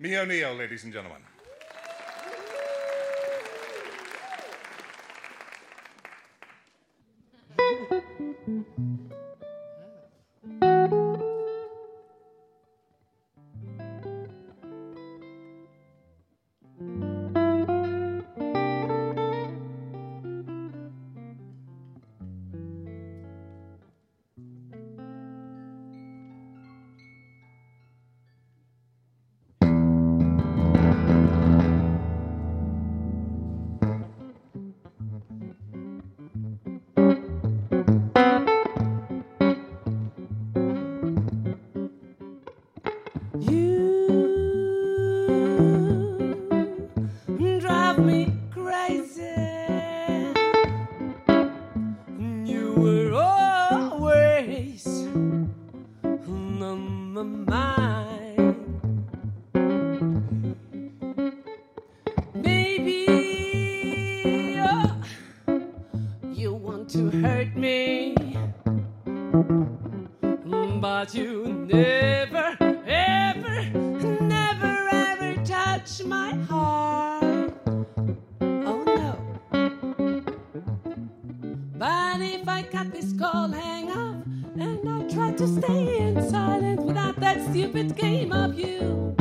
Meoneo, ladies and gentlemen. to hurt me, but you never, ever, never, ever touch my heart. Oh no. But if I cut this call, hang up, and I try to stay in silence without that stupid game of you.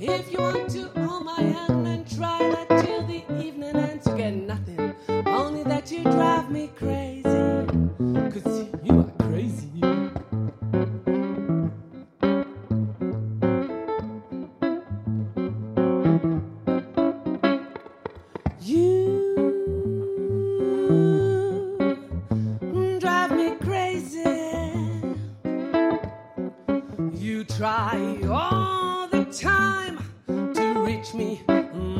If you want to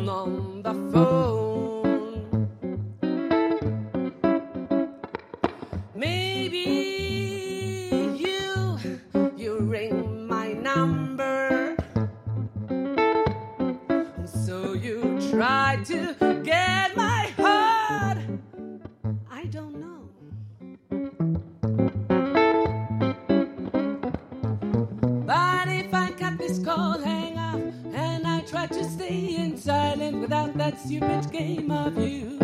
on the phone. Maybe you you ring my number. So you try to get my heart. I don't know. But if I cut this call, to stay in silent without that stupid game of you.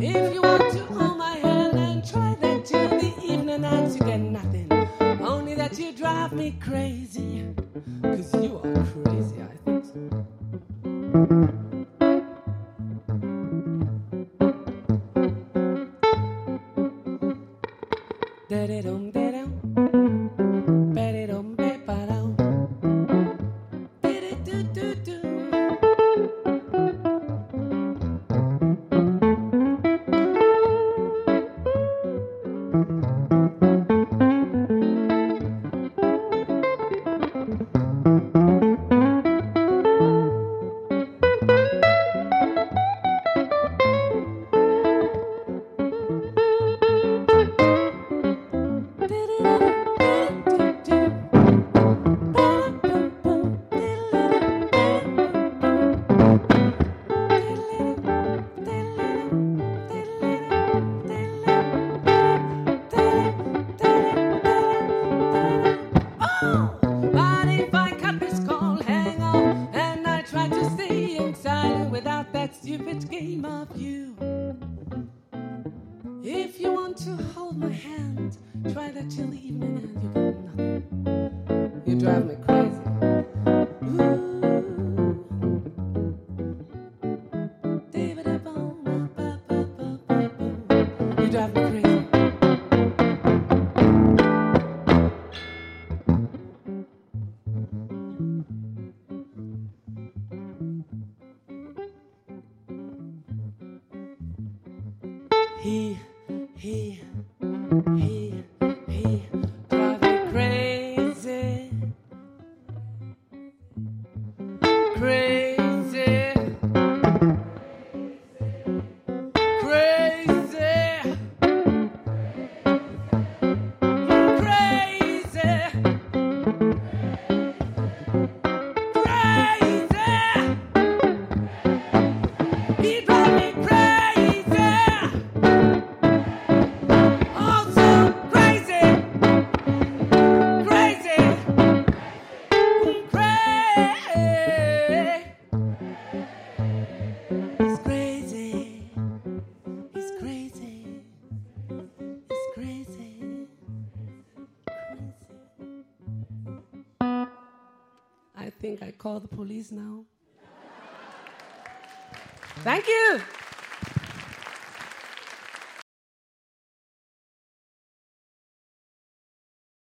If you want to hold my hand and try that till the evening ends, you get nothing. Only that you drive me crazy. Cause you are crazy, I think so. Da-da-dum, da-dum. Ba-da-dum, hand, try that till the evening and you got nothing. You drive me crazy. You drive me crazy. He, he, think I call the police now. Thank you.